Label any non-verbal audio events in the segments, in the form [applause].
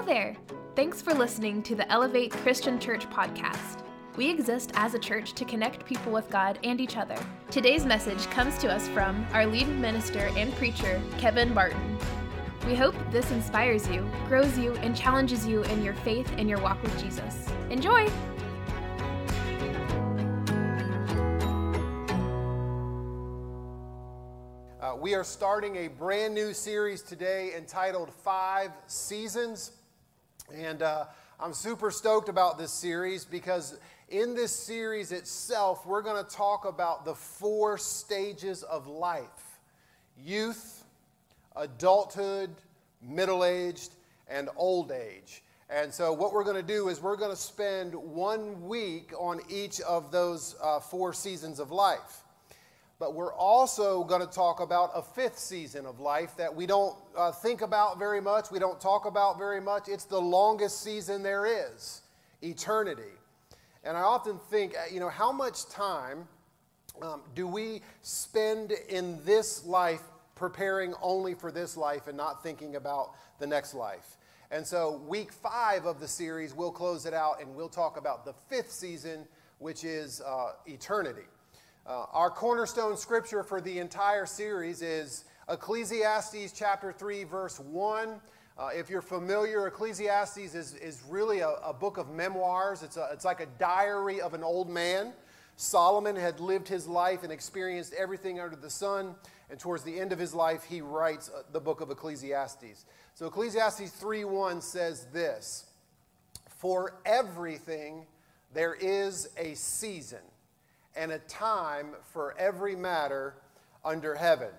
Hello there! Thanks for listening to the Elevate Christian Church podcast. We exist as a church to connect people with God and each other. Today's message comes to us from our lead minister and preacher, Kevin Barton. We hope this inspires you, grows you, and challenges you in your faith and your walk with Jesus. Enjoy! Uh, we are starting a brand new series today entitled Five Seasons. And uh, I'm super stoked about this series because in this series itself, we're going to talk about the four stages of life youth, adulthood, middle aged, and old age. And so, what we're going to do is we're going to spend one week on each of those uh, four seasons of life. But we're also going to talk about a fifth season of life that we don't uh, think about very much, we don't talk about very much. It's the longest season there is eternity. And I often think, uh, you know, how much time um, do we spend in this life preparing only for this life and not thinking about the next life? And so, week five of the series, we'll close it out and we'll talk about the fifth season, which is uh, eternity. Uh, our cornerstone scripture for the entire series is Ecclesiastes chapter 3, verse 1. Uh, if you're familiar, Ecclesiastes is, is really a, a book of memoirs. It's, a, it's like a diary of an old man. Solomon had lived his life and experienced everything under the sun, and towards the end of his life, he writes uh, the book of Ecclesiastes. So Ecclesiastes 3:1 says this: "For everything there is a season, and a time for every matter under heaven."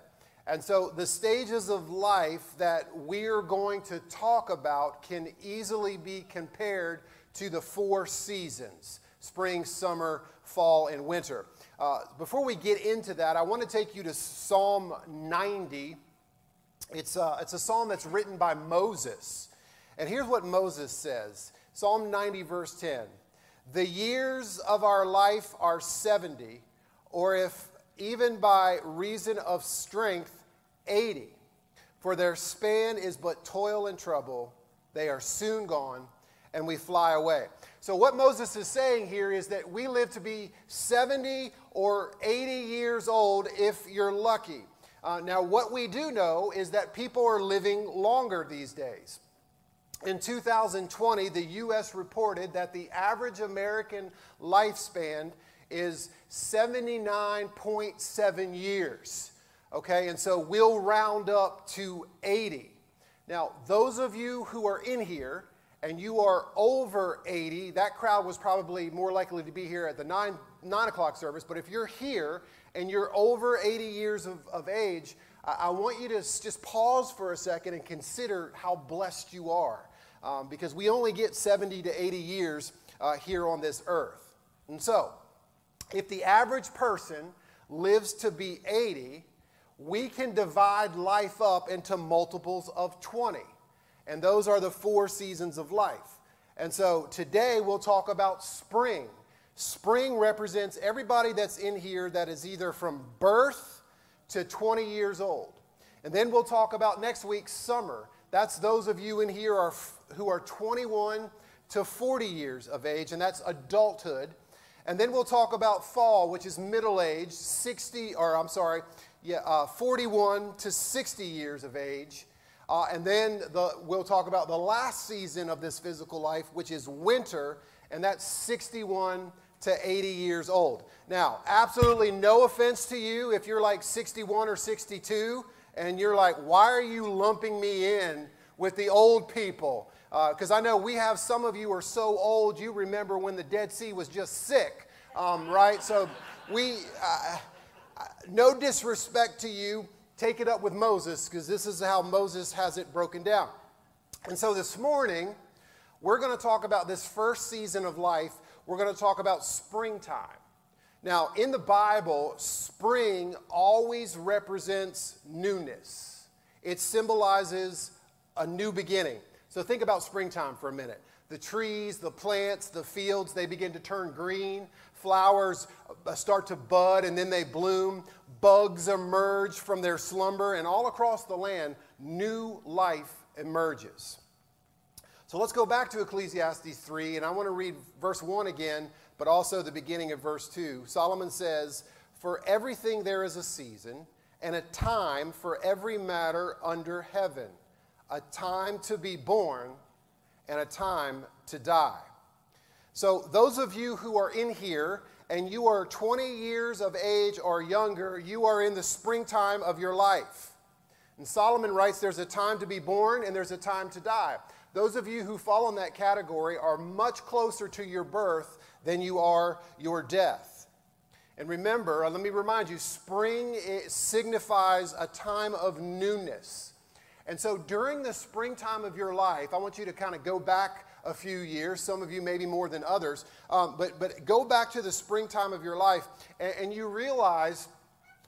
And so the stages of life that we're going to talk about can easily be compared to the four seasons spring, summer, fall, and winter. Uh, before we get into that, I want to take you to Psalm 90. It's a, it's a psalm that's written by Moses. And here's what Moses says Psalm 90, verse 10 The years of our life are 70, or if even by reason of strength, 80. For their span is but toil and trouble. They are soon gone, and we fly away. So, what Moses is saying here is that we live to be 70 or 80 years old if you're lucky. Uh, now, what we do know is that people are living longer these days. In 2020, the U.S. reported that the average American lifespan is 79.7 years. Okay, and so we'll round up to 80. Now, those of you who are in here and you are over 80, that crowd was probably more likely to be here at the 9, 9 o'clock service. But if you're here and you're over 80 years of, of age, I want you to just pause for a second and consider how blessed you are. Um, because we only get 70 to 80 years uh, here on this earth. And so, if the average person lives to be 80, we can divide life up into multiples of 20. And those are the four seasons of life. And so today we'll talk about spring. Spring represents everybody that's in here that is either from birth to 20 years old. And then we'll talk about next week's summer. That's those of you in here are, who are 21 to 40 years of age, and that's adulthood. And then we'll talk about fall, which is middle age, 60, or I'm sorry, yeah, uh, 41 to 60 years of age. Uh, and then the, we'll talk about the last season of this physical life, which is winter, and that's 61 to 80 years old. Now, absolutely no offense to you if you're like 61 or 62 and you're like, why are you lumping me in with the old people? Because uh, I know we have some of you are so old, you remember when the Dead Sea was just sick, um, right? So we. Uh, no disrespect to you, take it up with Moses because this is how Moses has it broken down. And so this morning, we're going to talk about this first season of life. We're going to talk about springtime. Now, in the Bible, spring always represents newness, it symbolizes a new beginning. So think about springtime for a minute. The trees, the plants, the fields, they begin to turn green. Flowers uh, start to bud and then they bloom. Bugs emerge from their slumber, and all across the land, new life emerges. So let's go back to Ecclesiastes 3, and I want to read verse 1 again, but also the beginning of verse 2. Solomon says, For everything there is a season, and a time for every matter under heaven, a time to be born, and a time to die. So, those of you who are in here and you are 20 years of age or younger, you are in the springtime of your life. And Solomon writes there's a time to be born and there's a time to die. Those of you who fall in that category are much closer to your birth than you are your death. And remember, uh, let me remind you, spring signifies a time of newness. And so during the springtime of your life, I want you to kind of go back a few years, some of you maybe more than others, um, but, but go back to the springtime of your life and, and you realize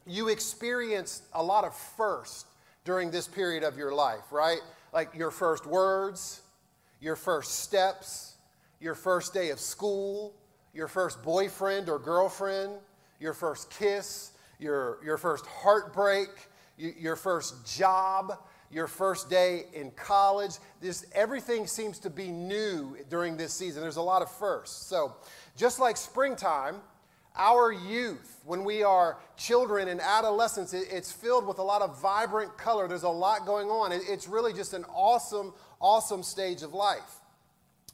you experienced a lot of first during this period of your life, right? like your first words, your first steps, your first day of school, your first boyfriend or girlfriend, your first kiss, your, your first heartbreak, your first job, your first day in college. This, everything seems to be new during this season. There's a lot of firsts. So, just like springtime, our youth, when we are children and adolescents, it's filled with a lot of vibrant color. There's a lot going on. It's really just an awesome, awesome stage of life.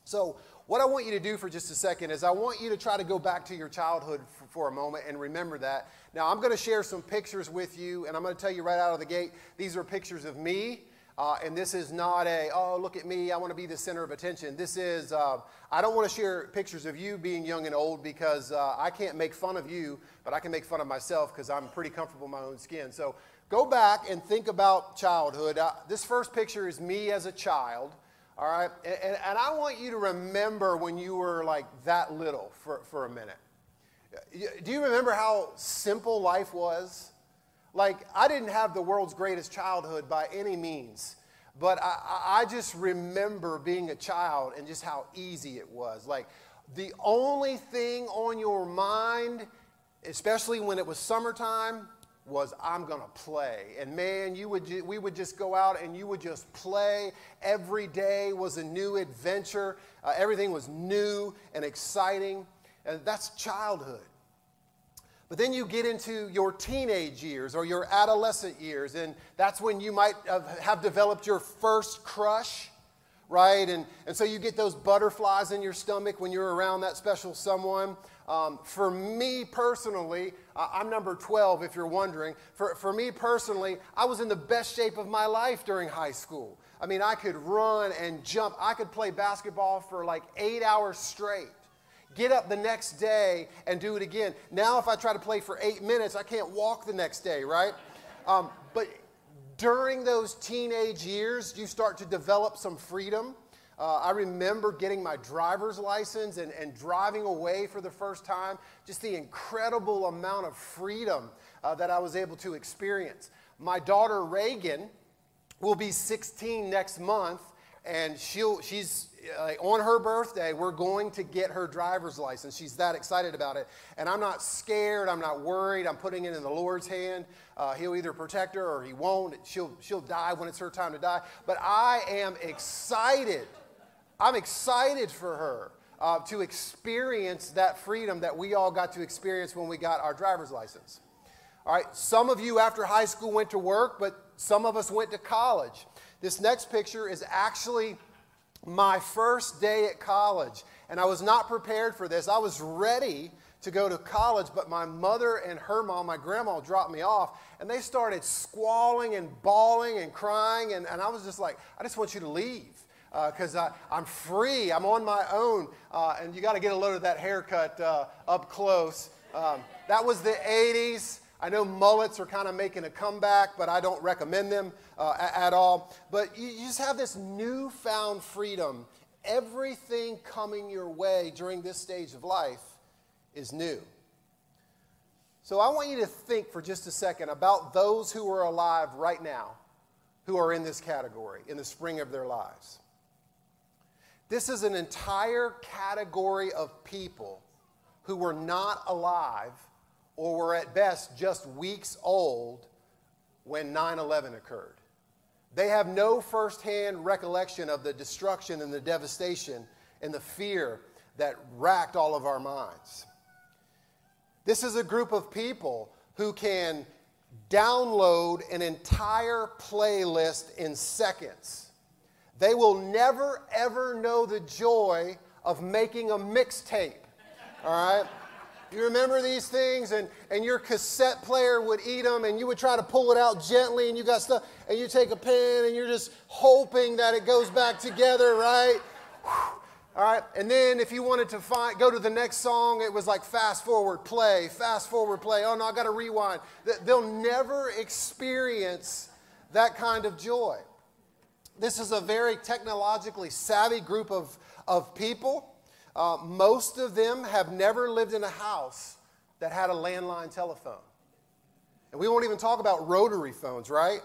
So, what I want you to do for just a second is I want you to try to go back to your childhood for, for a moment and remember that. Now, I'm going to share some pictures with you, and I'm going to tell you right out of the gate these are pictures of me uh, and this is not a, oh, look at me, I want to be the center of attention. This is, uh, I don't want to share pictures of you being young and old because uh, I can't make fun of you, but I can make fun of myself because I'm pretty comfortable in my own skin. So go back and think about childhood. Uh, this first picture is me as a child, all right? And, and I want you to remember when you were like that little for, for a minute. Do you remember how simple life was? Like, I didn't have the world's greatest childhood by any means, but I, I just remember being a child and just how easy it was. Like, the only thing on your mind, especially when it was summertime, was I'm going to play. And man, you would we would just go out and you would just play. Every day was a new adventure. Uh, everything was new and exciting. And that's childhood. But then you get into your teenage years or your adolescent years, and that's when you might have developed your first crush, right? And, and so you get those butterflies in your stomach when you're around that special someone. Um, for me personally, uh, I'm number 12 if you're wondering. For, for me personally, I was in the best shape of my life during high school. I mean, I could run and jump, I could play basketball for like eight hours straight get up the next day and do it again. Now, if I try to play for eight minutes, I can't walk the next day, right? Um, but during those teenage years, you start to develop some freedom. Uh, I remember getting my driver's license and, and driving away for the first time, just the incredible amount of freedom uh, that I was able to experience. My daughter Reagan will be 16 next month, and she'll, she's like on her birthday, we're going to get her driver's license. She's that excited about it. And I'm not scared. I'm not worried. I'm putting it in the Lord's hand. Uh, he'll either protect her or he won't. She'll, she'll die when it's her time to die. But I am excited. I'm excited for her uh, to experience that freedom that we all got to experience when we got our driver's license. All right, some of you after high school went to work, but some of us went to college. This next picture is actually my first day at college. And I was not prepared for this. I was ready to go to college, but my mother and her mom, my grandma, dropped me off, and they started squalling and bawling and crying. And, and I was just like, I just want you to leave because uh, I'm free, I'm on my own. Uh, and you got to get a load of that haircut uh, up close. Um, that was the 80s. I know mullets are kind of making a comeback, but I don't recommend them uh, at all. But you, you just have this newfound freedom. Everything coming your way during this stage of life is new. So I want you to think for just a second about those who are alive right now who are in this category in the spring of their lives. This is an entire category of people who were not alive or were at best just weeks old when 9 11 occurred. They have no firsthand recollection of the destruction and the devastation and the fear that racked all of our minds. This is a group of people who can download an entire playlist in seconds. They will never, ever know the joy of making a mixtape. All right? You remember these things, and, and your cassette player would eat them, and you would try to pull it out gently, and you got stuff, and you take a pen, and you're just hoping that it goes back together, right? All right, and then if you wanted to find, go to the next song, it was like fast forward, play, fast forward, play. Oh no, I got to rewind. They'll never experience that kind of joy. This is a very technologically savvy group of, of people. Uh, most of them have never lived in a house that had a landline telephone. And we won't even talk about rotary phones, right?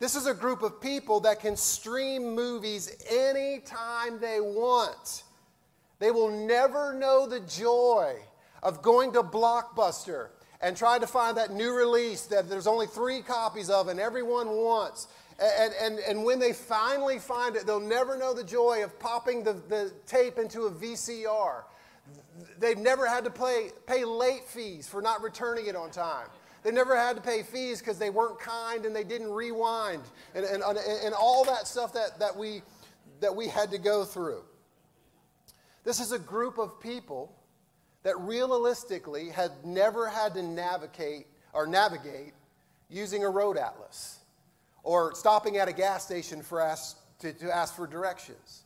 This is a group of people that can stream movies anytime they want. They will never know the joy of going to Blockbuster and trying to find that new release that there's only three copies of and everyone wants. And, and, and when they finally find it, they'll never know the joy of popping the, the tape into a VCR. They've never had to pay, pay late fees for not returning it on time. They never had to pay fees because they weren't kind and they didn't rewind and, and, and all that stuff that, that, we, that we had to go through. This is a group of people that realistically had never had to navigate or navigate using a road atlas or stopping at a gas station for ask, to, to ask for directions.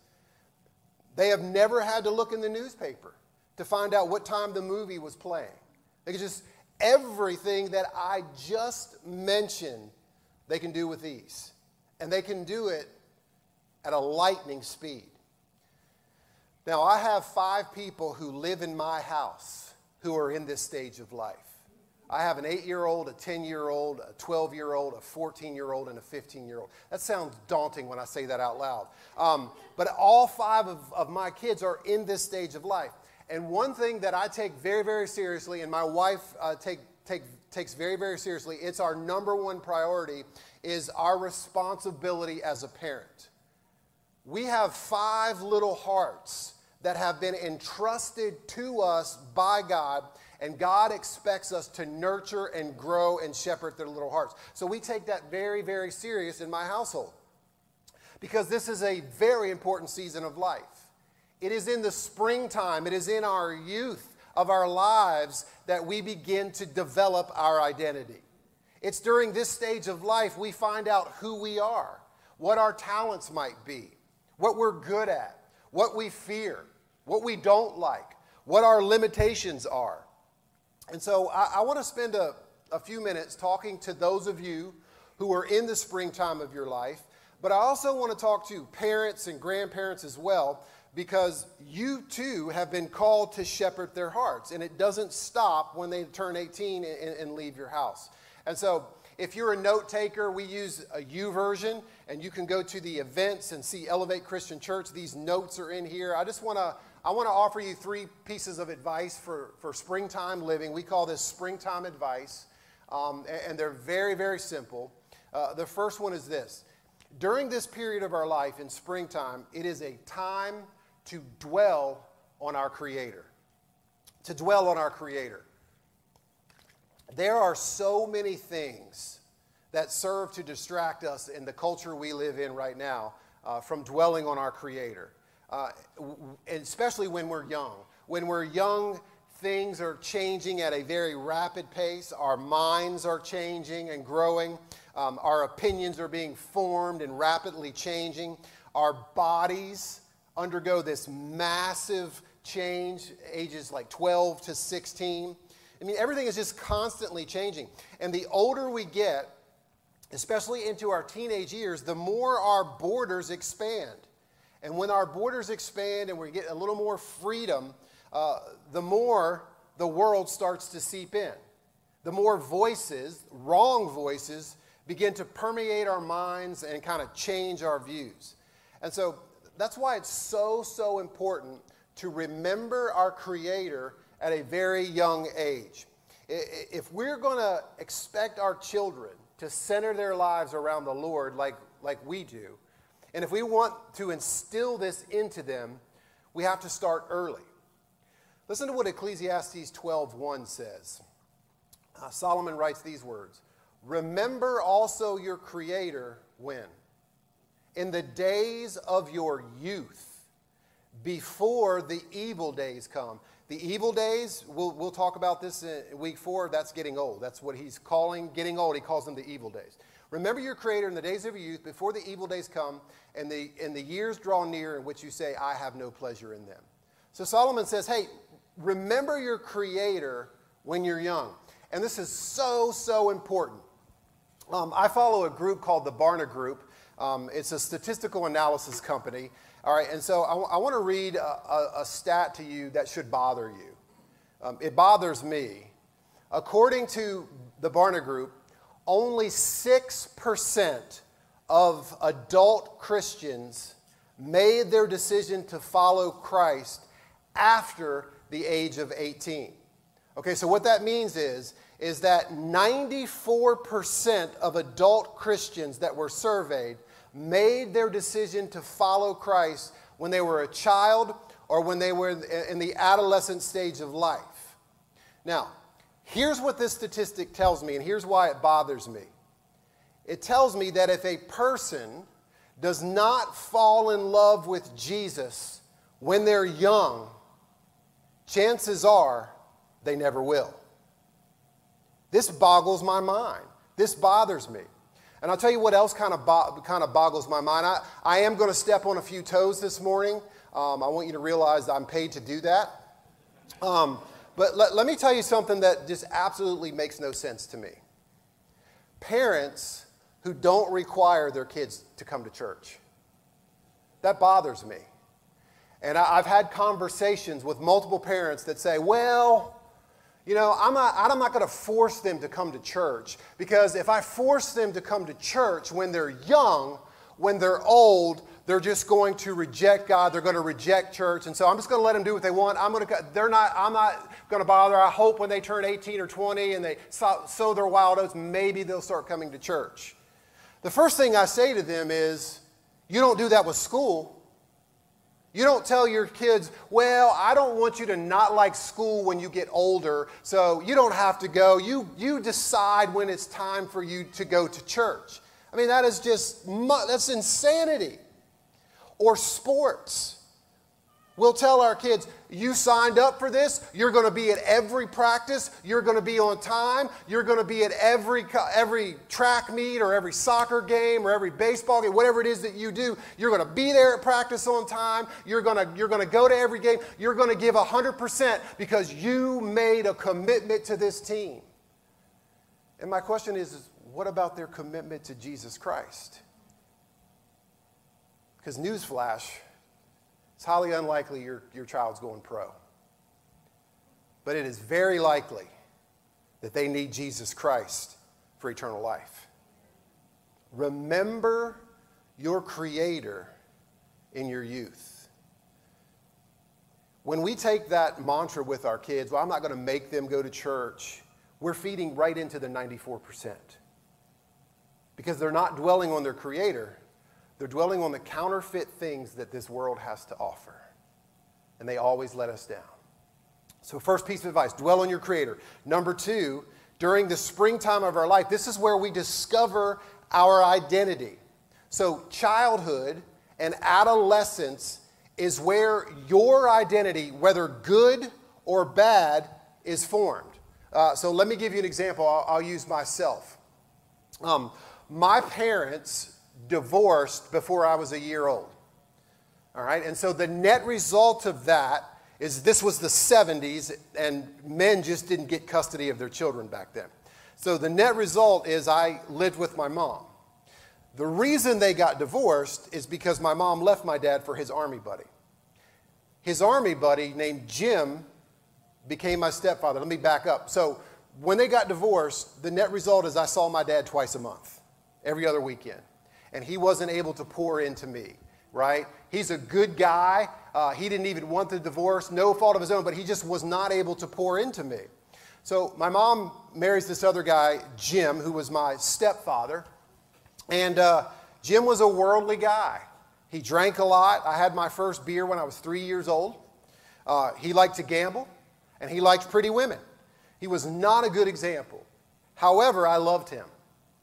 They have never had to look in the newspaper to find out what time the movie was playing. They could just everything that I just mentioned, they can do with ease. And they can do it at a lightning speed. Now, I have five people who live in my house who are in this stage of life. I have an eight year old, a 10 year old, a 12 year old, a 14 year old, and a 15 year old. That sounds daunting when I say that out loud. Um, but all five of, of my kids are in this stage of life. And one thing that I take very, very seriously, and my wife uh, take, take, takes very, very seriously, it's our number one priority, is our responsibility as a parent. We have five little hearts that have been entrusted to us by God, and God expects us to nurture and grow and shepherd their little hearts. So we take that very, very serious in my household because this is a very important season of life. It is in the springtime, it is in our youth of our lives that we begin to develop our identity. It's during this stage of life we find out who we are, what our talents might be, what we're good at, what we fear, what we don't like, what our limitations are. And so I, I want to spend a, a few minutes talking to those of you who are in the springtime of your life, but I also want to talk to parents and grandparents as well because you too have been called to shepherd their hearts. And it doesn't stop when they turn 18 and, and leave your house. And so, if you're a note taker, we use a YouVersion, and you can go to the events and see Elevate Christian Church. These notes are in here. I just want to I want to offer you three pieces of advice for, for springtime living. We call this springtime advice, um, and, and, they're very, very simple. Uh, the first one is this During this period of our life in springtime, it is a time to dwell on our Creator. To dwell on our Creator. There are so many things that serve to distract us in the culture we live in right now uh, from dwelling on our Creator, uh, especially when we're young. When we're young, things are changing at a very rapid pace. Our minds are changing and growing. Um, our opinions are being formed and rapidly changing. Our bodies undergo this massive change, ages like 12 to 16. I mean, everything is just constantly changing. And the older we get, especially into our teenage years, the more our borders expand. And when our borders expand and we get a little more freedom, uh, the more the world starts to seep in. The more voices, wrong voices, begin to permeate our minds and kind of change our views. And so that's why it's so, so important to remember our Creator at a very young age. If we're going to expect our children to center their lives around the Lord like, like we do. And if we want to instill this into them, we have to start early. Listen to what Ecclesiastes 12:1 says. Uh, Solomon writes these words: "Remember also your creator when in the days of your youth, before the evil days come." The evil days, we'll, we'll talk about this in week four, that's getting old. That's what he's calling getting old. He calls them the evil days. Remember your Creator in the days of your youth, before the evil days come, and the, and the years draw near in which you say, I have no pleasure in them. So Solomon says, hey, remember your Creator when you're young. And this is so, so important. Um, I follow a group called the Barna Group. Um, it's a statistical analysis company. All right, and so I, w- I want to read a, a, a, stat to you that should bother you. Um, it bothers me. According to the Barna Group, only 6% of adult Christians made their decision to follow Christ after the age of 18. Okay, so what that means is is that 94% of adult Christians that were surveyed made their decision to follow Christ when they were a child or when they were in the adolescent stage of life. Now, here's what this statistic tells me, and here's why it bothers me. It tells me that if a person does not fall in love with Jesus when they're young, chances are they never will. This boggles my mind. This bothers me. And I'll tell you what else kind of, bo- kind of boggles my mind. I, I am going to step on a few toes this morning. Um, I want you to realize I'm paid to do that. Um, but let, let me tell you something that just absolutely makes no sense to me. Parents who don't require their kids to come to church. That bothers me. And I, I've had conversations with multiple parents that say, well, you know, I'm not, I'm not going to force them to come to church because if I force them to come to church when they're young, when they're old, they're just going to reject God. They're going to reject church. And so I'm just going to let them do what they want. I'm going to, they're not, I'm not going to bother. I hope when they turn 18 or 20 and they sow their wild oats, maybe they'll start coming to church. The first thing I say to them is, you don't do that with school. You don't tell your kids, well, I don't want you to not like school when you get older, so you don't have to go. You, you decide when it's time for you to go to church. I mean, that is just, that's insanity. Or sports. We'll tell our kids, you signed up for this. You're going to be at every practice. You're going to be on time. You're going to be at every, every track meet or every soccer game or every baseball game, whatever it is that you do. You're going to be there at practice on time. You're going to, you're going to go to every game. You're going to give 100% because you made a commitment to this team. And my question is, is what about their commitment to Jesus Christ? Because, newsflash, it's highly unlikely your, your child's going pro. But it is very likely that they need Jesus Christ for eternal life. Remember your Creator in your youth. When we take that mantra with our kids, well, I'm not going to make them go to church, we're feeding right into the 94%. Because they're not dwelling on their Creator, they're dwelling on the counterfeit things that this world has to offer. And they always let us down. So, first piece of advice dwell on your Creator. Number two, during the springtime of our life, this is where we discover our identity. So, childhood and adolescence is where your identity, whether good or bad, is formed. Uh, so, let me give you an example. I'll, I'll use myself. Um, my parents divorced before I was a year old. All right, and so the net result of that is this was the 70s, and men just didn't get custody of their children back then. So the net result is I lived with my mom. The reason they got divorced is because my mom left my dad for his army buddy. His army buddy named Jim became my stepfather. Let me back up. So when they got divorced, the net result is I saw my dad twice a month, every other weekend and he wasn't able to pour into me, right? He's a good guy. Uh, he didn't even want the divorce, no fault of his own, but he just was not able to pour into me. So my mom marries this other guy, Jim, who was my stepfather. And uh, Jim was a worldly guy. He drank a lot. I had my first beer when I was three years old. Uh, he liked to gamble, and he liked pretty women. He was not a good example. However, I loved him.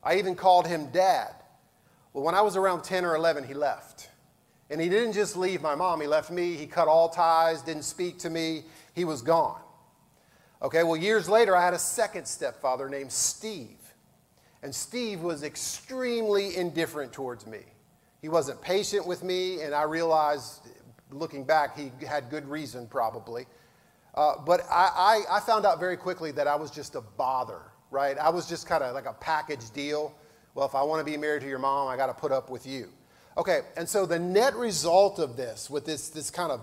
I even called him dad. Well, when I was around 10 or 11, he left. And he didn't just leave my mom, he left me. He cut all ties, didn't speak to me. He was gone. Okay, well, years later, I had a second stepfather named Steve. And Steve was extremely indifferent towards me. He wasn't patient with me, and I realized, looking back, he had good reason probably. Uh, but I, I, I found out very quickly that I was just a bother, right? I was just kind of like a package deal. Well, if I want to be married to your mom, I got to put up with you. Okay, and so the net result of this, with this, this kind of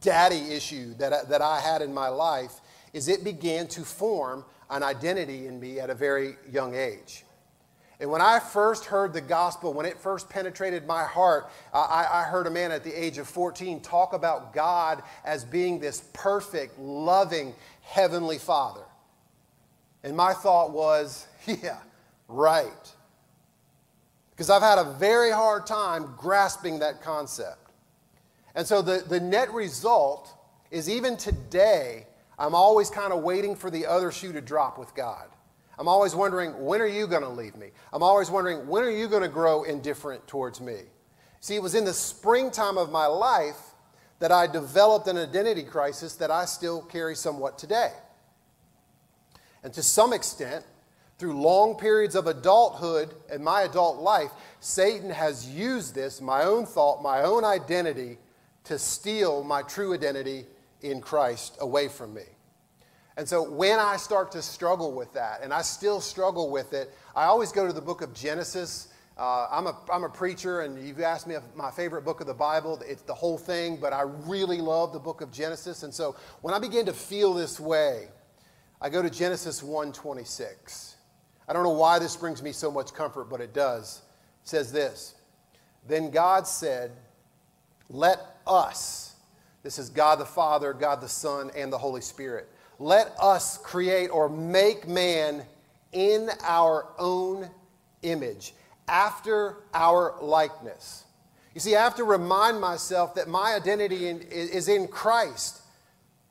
daddy issue that I, that I had in my life, is it began to form an identity in me at a very young age. And when I first heard the gospel, when it first penetrated my heart, I, I, heard a man at the age of 14 talk about God as being this perfect, loving, heavenly Father. And my thought was, [laughs] yeah, right. Because I've had a very hard time grasping that concept. And so the, the net result is even today, I'm always kind of waiting for the other shoe to drop with God. I'm always wondering, when are you going to leave me? I'm always wondering, when are you going to grow indifferent towards me? See, it was in the springtime of my life that I developed an identity crisis that I still carry somewhat today. And to some extent, through long periods of adulthood and my adult life, Satan has used this, my own thought, my own identity, to steal my true identity in Christ away from me. And so when I start to struggle with that, and I still struggle with it, I always go to the book of Genesis. Uh, I'm, a, I'm a preacher, and you've asked me my favorite book of the Bible. It's the whole thing, but I really love the book of Genesis. And so when I begin to feel this way, I go to Genesis 1:26. I don't know why this brings me so much comfort, but it does. It says this Then God said, Let us, this is God the Father, God the Son, and the Holy Spirit let us create or make man in our own image, after our likeness. You see, I have to remind myself that my identity in, is in Christ.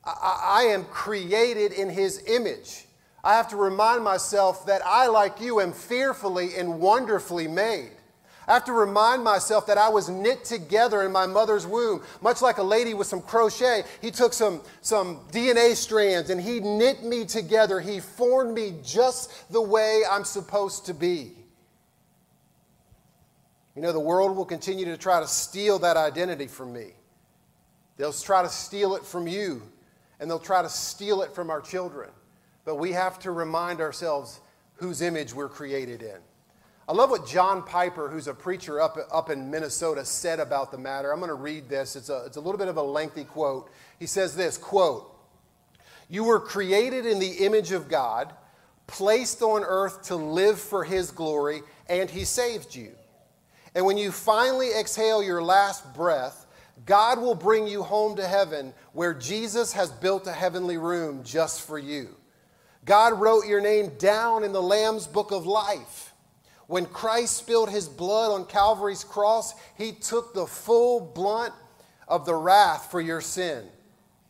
I, I am created in his image. I have to remind myself that I, like you, am fearfully and wonderfully made. I have to remind myself that I was knit together in my mother's womb. Much like a lady with some crochet, he took some, some DNA strands and he knit me together. He formed me just the way I'm supposed to be. You know, the world will continue to try to steal that identity from me. They'll try to steal it from you, and they'll try to steal it from our children. But we have to remind ourselves whose image we're created in. I love what John Piper, who's a preacher up, up in Minnesota, said about the matter. I'm going to read this. It's a, it's a little bit of a lengthy quote. He says this, quote, You were created in the image of God, placed on earth to live for his glory, and he saved you. And when you finally exhale your last breath, God will bring you home to heaven where Jesus has built a heavenly room just for you. God wrote your name down in the Lamb's book of life. When Christ spilled his blood on Calvary's cross, he took the full blunt of the wrath for your sin,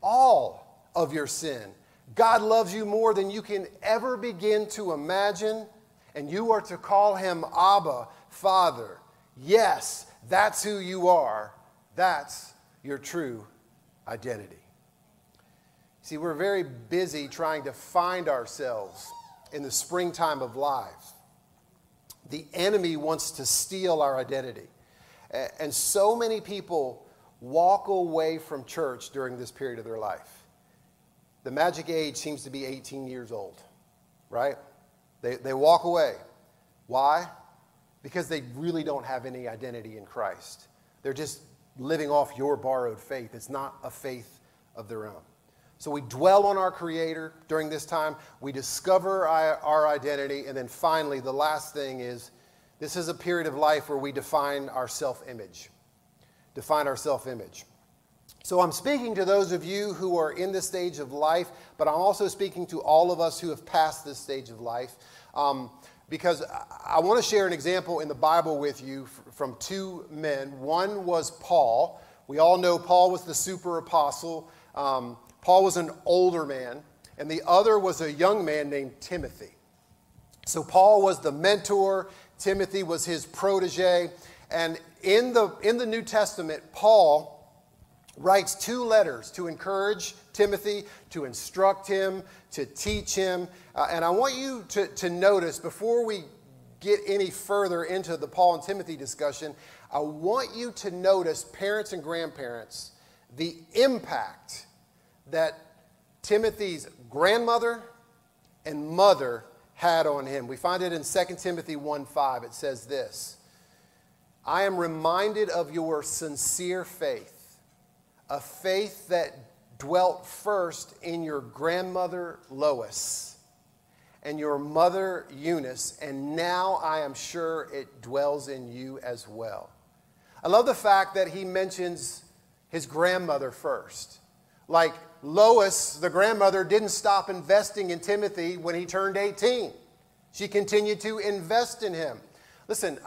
all of your sin. God loves you more than you can ever begin to imagine, and you are to call him Abba, Father. Yes, that's who you are. That's your true identity. See, we're very busy trying to find ourselves in the springtime of life the enemy wants to steal our identity. And so many people walk away from church during this period of their life. The magic age seems to be 18 years old, right? They, they walk away. Why? Because they really don't have any identity in Christ. They're just living off your borrowed faith. It's not a faith of their own. So we dwell on our Creator during this time. We discover our, identity. And then finally, the last thing is this is a period of life where we define our self image. Define our self image. So I'm speaking to those of you who are in this stage of life, but I'm also speaking to all of us who have passed this stage of life. Um, because I want to share an example in the Bible with you from two men. One was Paul. We all know Paul was the super apostle. Um, Paul was an older man, and the other was a young man named Timothy. So Paul was the mentor, Timothy was his protege, and in the, in the New Testament, Paul writes two letters to encourage Timothy, to instruct him, to teach him. Uh, and I want you to, to notice before we get any further into the Paul and Timothy discussion, I want you to notice, parents and grandparents, the impact that Timothy's grandmother and mother had on him. We find it in 2 Timothy 1 5. It says this I am reminded of your sincere faith, a faith that dwelt first in your grandmother Lois and your mother Eunice, and now I am sure it dwells in you as well. I love the fact that he mentions his grandmother first. Like Lois, the grandmother, didn't stop investing in Timothy when he turned 18. She continued to invest in him. Listen,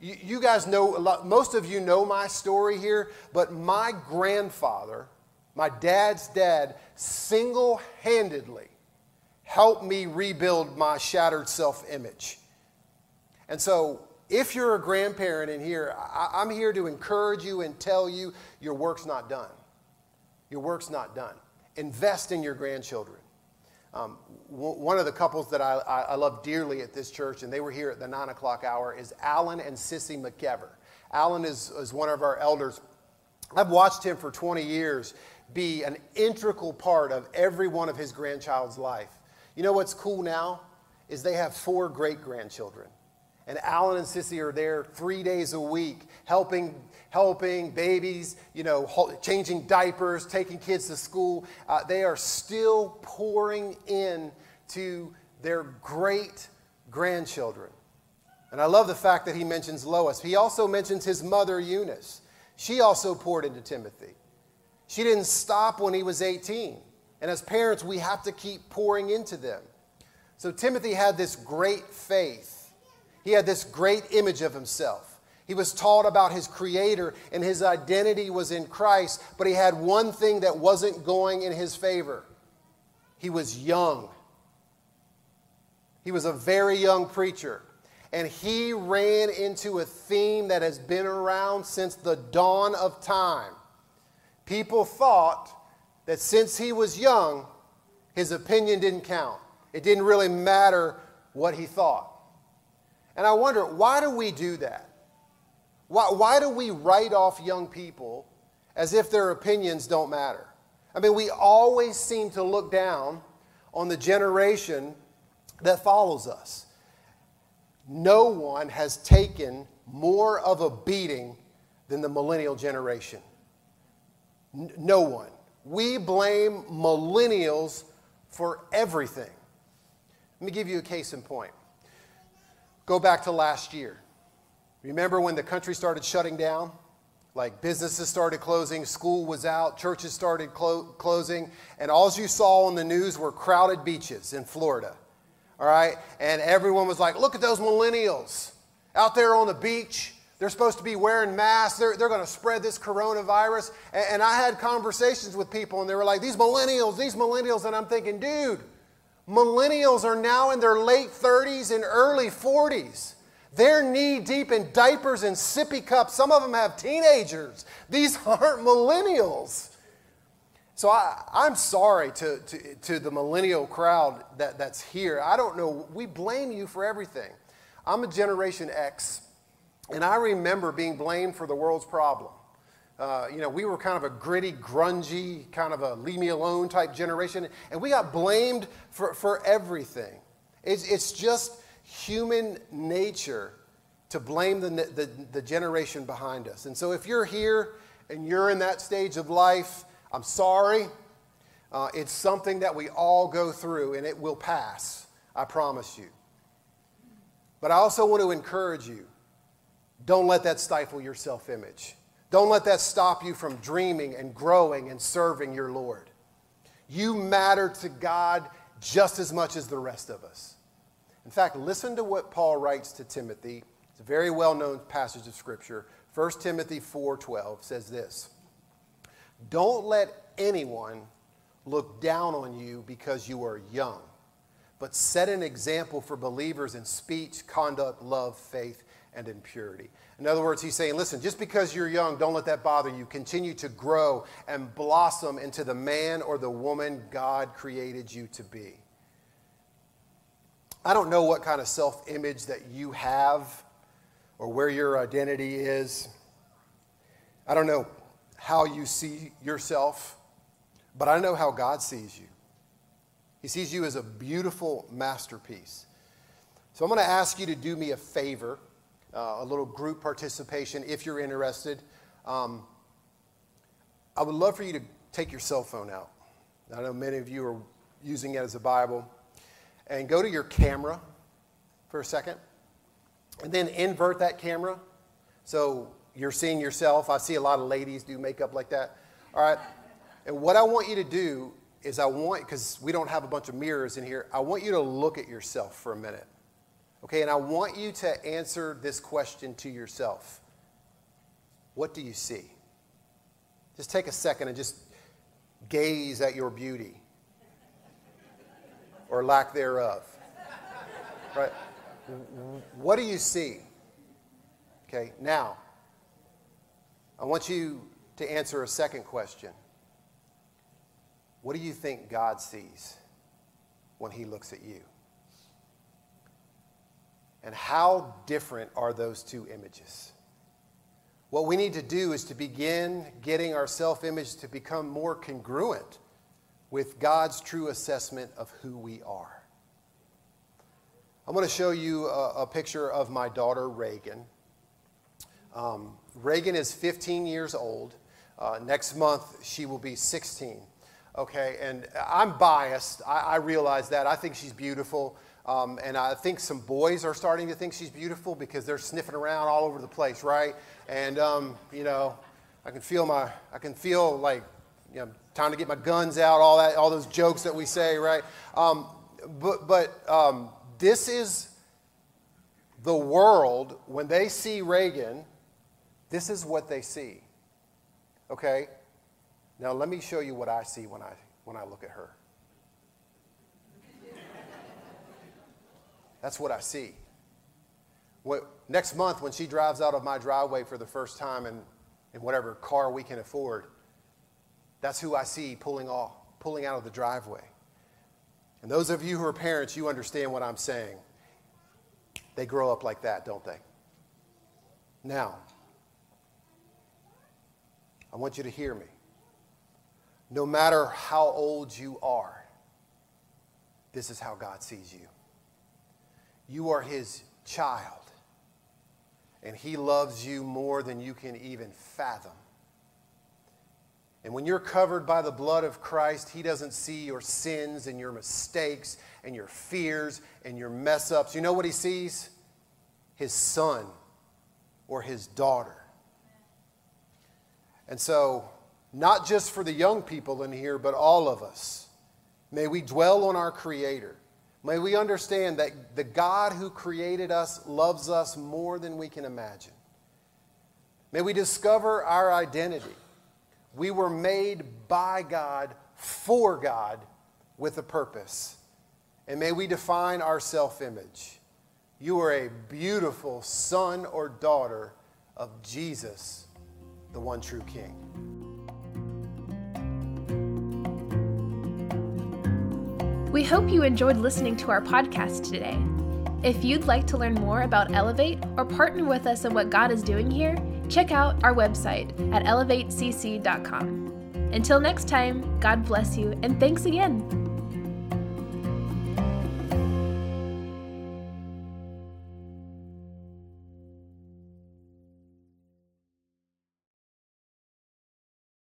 you, guys know, lot, most of you know my story here, but my grandfather, my dad's dad, single handedly helped me rebuild my shattered self image. And so, if you're a grandparent in here, I'm here to encourage you and tell you your work's not done. Your work's not done. Invest in your grandchildren. Um, one of the couples that I, I, love dearly at this church, and they were here at the nine o'clock hour, is Alan and Sissy McKever. Alan is, is one of our elders. I've watched him for 20 years be an integral part of every one of his grandchild's life. You know what's cool now? Is they have four great grandchildren. And Alan and Sissy are there three days a week, helping, helping babies, you know, changing diapers, taking kids to school. Uh, they are still pouring in to their great grandchildren. And I love the fact that he mentions Lois. He also mentions his mother, Eunice. She also poured into Timothy. She didn't stop when he was 18. And as parents, we have to keep pouring into them. So Timothy had this great faith he had this great image of himself. He was taught about his creator and his identity was in Christ, but he had one thing that wasn't going in his favor. He was young. He was a very young preacher. And he ran into a theme that has been around since the dawn of time. People thought that since he was young, his opinion didn't count. It didn't really matter what he thought. And I wonder, why do we do that? Why, why do we write off young people as if their opinions don't matter? I mean, we always seem to look down on the generation that follows us. No one has taken more of a beating than the millennial generation. N- no one. We blame millennials for everything. Let me give you a case in point. Go back to last year. Remember when the country started shutting down? Like businesses started closing, school was out, churches started clo- closing, and all you saw on the news were crowded beaches in Florida. All right? And everyone was like, look at those millennials out there on the beach. They're supposed to be wearing masks. They're, they're going to spread this coronavirus. And, and I had conversations with people, and they were like, these millennials, these millennials. And I'm thinking, dude, Millennials are now in their late 30s and early 40s. They're knee deep in diapers and sippy cups. Some of them have teenagers. These [laughs] aren't millennials. So I, am sorry to, to, to, the millennial crowd that, that's here. I don't know. We blame you for everything. I'm a Generation X, and I remember being blamed for the world's problem. Uh, you know, we were kind of a gritty, grungy, kind of a leave me alone type generation, and we got blamed for, for everything. It's, it's just human nature to blame the, the, the generation behind us. And so if you're here and you're in that stage of life, I'm sorry. Uh, it's something that we all go through, and it will pass. I promise you. But I also want to encourage you don't let that stifle your self image. Don't let that stop you from dreaming and growing and serving your Lord. You matter to God just as much as the rest of us. In fact, listen to what Paul writes to Timothy. It's a very well-known passage of scripture. 1 Timothy 4:12 says this: "Don't let anyone look down on you because you are young, but set an example for believers in speech, conduct, love, faith, and in purity." In other words, he's saying, listen, just because you're young, don't let that bother you. Continue to grow and blossom into the man or the woman God created you to be. I don't know what kind of self image that you have or where your identity is. I don't know how you see yourself, but I know how God sees you. He sees you as a beautiful masterpiece. So I'm going to ask you to do me a favor uh, a little group participation if you're interested. Um, I would love for you to take your cell phone out. I know many of you are using it as a Bible. And go to your camera for a second. And then invert that camera. So you're seeing yourself. I see a lot of ladies do makeup like that. All right. And what I want you to do is I want, because we don't have a bunch of mirrors in here, I want you to look at yourself for a minute. Okay, and I want you to answer this question to yourself What do you see? Just take a second and just gaze at your beauty [laughs] or lack thereof. Right? What do you see? Okay, now, I want you to answer a second question. What do you think God sees when He looks at you? And how different are those two images? What we need to do is to begin getting our self image to become more congruent with God's true assessment of who we are. I'm going to show you a, a picture of my daughter, Reagan. Um, Reagan is 15 years old. Uh, next month, she will be 16. Okay, and I'm biased. I, I realize that. I think she's beautiful. Um, and I think some boys are starting to think she's beautiful because they're sniffing around all over the place, right? And, um, you know, I can feel my, I can feel like, you know, time to get my guns out, all that, all those jokes that we say, right? Um, but but um, this is the world, when they see Reagan, this is what they see. Okay? Now let me show you what I see when I, when I look at her. That's what I see. What, next month, when she drives out of my driveway for the first time in, in whatever car we can afford, that's who I see pulling off, pulling out of the driveway. And those of you who are parents, you understand what I'm saying. They grow up like that, don't they? Now, I want you to hear me. No matter how old you are, this is how God sees you. You are his child. And he loves you more than you can even fathom. And when you're covered by the blood of Christ, he doesn't see your sins and your mistakes and your fears and your mess ups. You know what he sees? His son or his daughter. And so, not just for the young people in here, but all of us, may we dwell on our Creator May we understand that the God who created us loves us more than we can imagine. May we discover our identity. We were made by God, for God, with a purpose. And may we define our self image. You are a beautiful son or daughter of Jesus, the one true King. We hope you enjoyed listening to our podcast today. If you'd like to learn more about Elevate or partner with us in what God is doing here, check out our website at elevatecc.com. Until next time, God bless you and thanks again.